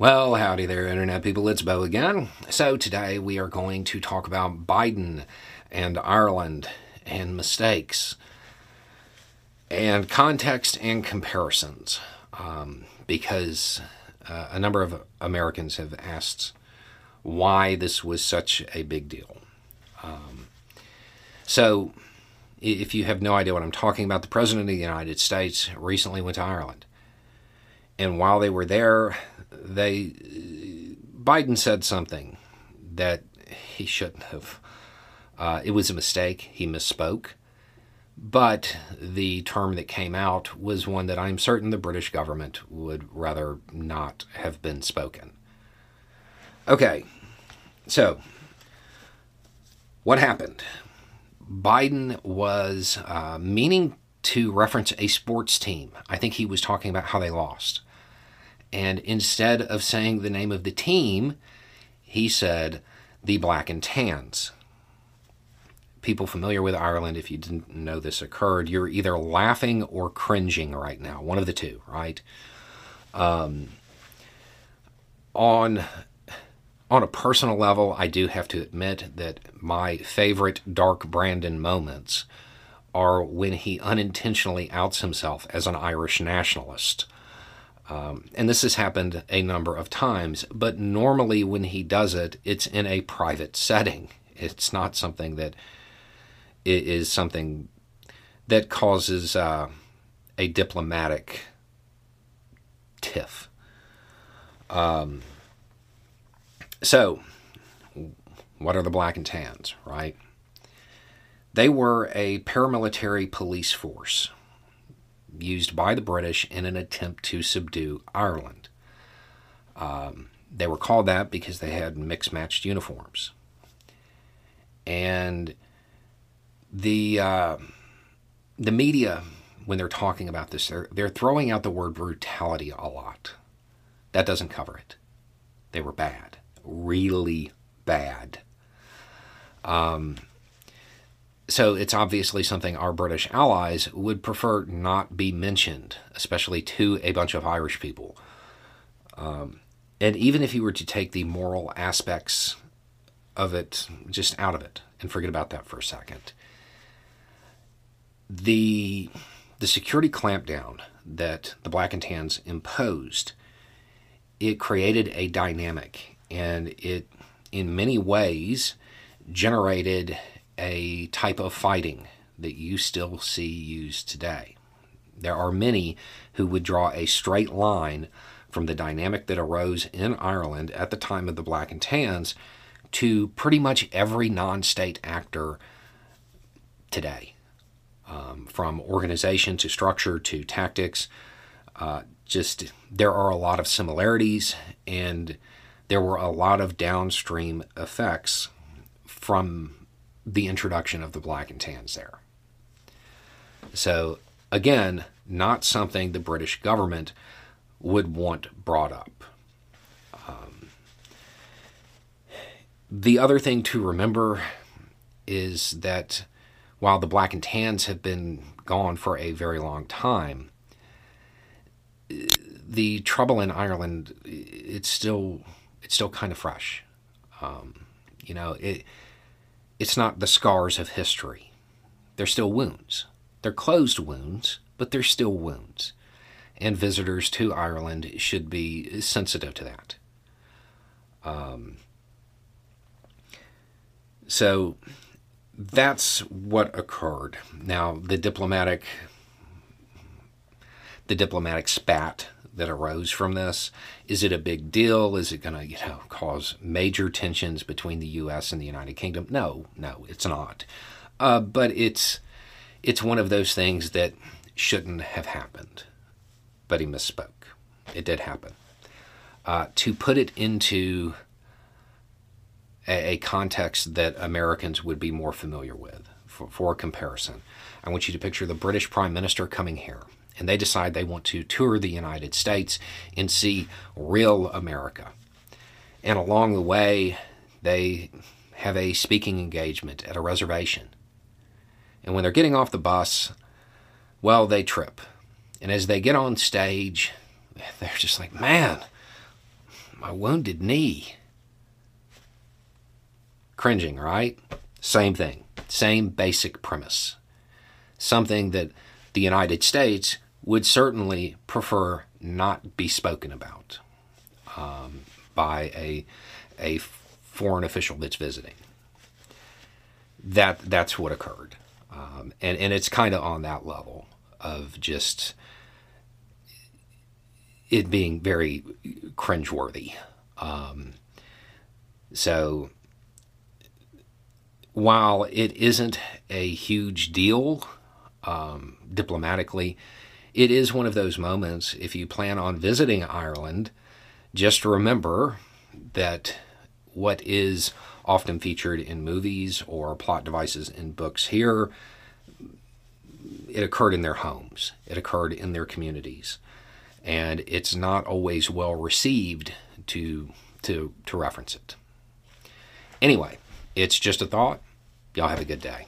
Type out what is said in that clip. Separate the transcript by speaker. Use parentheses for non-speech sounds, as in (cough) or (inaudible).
Speaker 1: Well, howdy there, Internet people. It's Beau again. So, today we are going to talk about Biden and Ireland and mistakes and context and comparisons um, because uh, a number of Americans have asked why this was such a big deal. Um, so, if you have no idea what I'm talking about, the President of the United States recently went to Ireland. And while they were there, they Biden said something that he shouldn't have. Uh, it was a mistake. He misspoke. But the term that came out was one that I'm certain the British government would rather not have been spoken. Okay, so what happened? Biden was uh, meaning to reference a sports team. I think he was talking about how they lost. And instead of saying the name of the team, he said the Black and Tans. People familiar with Ireland, if you didn't know this occurred, you're either laughing or cringing right now, one of the two, right? Um, on on a personal level, I do have to admit that my favorite Dark Brandon moments are when he unintentionally outs himself as an Irish nationalist. Um, and this has happened a number of times, but normally when he does it, it's in a private setting. It's not something that is something that causes uh, a diplomatic tiff. Um, so, what are the black and tans, right? They were a paramilitary police force used by the British in an attempt to subdue Ireland. Um, they were called that because they had mixed matched uniforms. And the uh, the media, when they're talking about this, they're, they're throwing out the word brutality a lot. That doesn't cover it. They were bad, really bad. Um, so it's obviously something our British allies would prefer not be mentioned, especially to a bunch of Irish people. Um, and even if you were to take the moral aspects of it just out of it and forget about that for a second, the the security clampdown that the Black and Tans imposed, it created a dynamic, and it, in many ways, generated a type of fighting that you still see used today. There are many who would draw a straight line from the dynamic that arose in Ireland at the time of the Black and Tans to pretty much every non state actor today. Um, from organization to structure to tactics, uh, just there are a lot of similarities and there were a lot of downstream effects from the introduction of the black and tans there. So, again, not something the British government would want brought up. Um, the other thing to remember is that while the black and tans have been gone for a very long time, the trouble in Ireland it's still it's still kind of fresh. Um, you know, it it's not the scars of history. They're still wounds. They're closed wounds, but they're still wounds. And visitors to Ireland should be sensitive to that. Um, so that's what occurred. Now, the diplomatic the diplomatic spat that arose from this. Is it a big deal? Is it going to, you know, cause major tensions between the U.S. and the United Kingdom? No, no, it's not. Uh, but it's it's one of those things that shouldn't have happened. But he misspoke. It did happen. Uh, to put it into a, a, context that Americans would be more familiar with for, for comparison, I want you to picture the British Prime Minister coming here and they decide they want to tour the United States and see real America. And along the way, they have a speaking engagement at a reservation. And when they're getting off the bus, well, they trip. And as they get on stage, (laughs) they're just like, man, my wounded knee. Cringing, right? Same thing, same basic premise. Something that the United States would certainly prefer not be spoken about um, by a, a foreign official that's visiting. That, that's what occurred. Um, and, and it's kind of on that level of just it being very cringeworthy. Um, so while it isn't a huge deal um, diplomatically, it is one of those moments. If you plan on visiting Ireland, just remember that what is often featured in movies or plot devices in books here, it occurred in their homes, it occurred in their communities and it's not always well received to to to reference it. Anyway, it's just a thought. Y'all have a good day.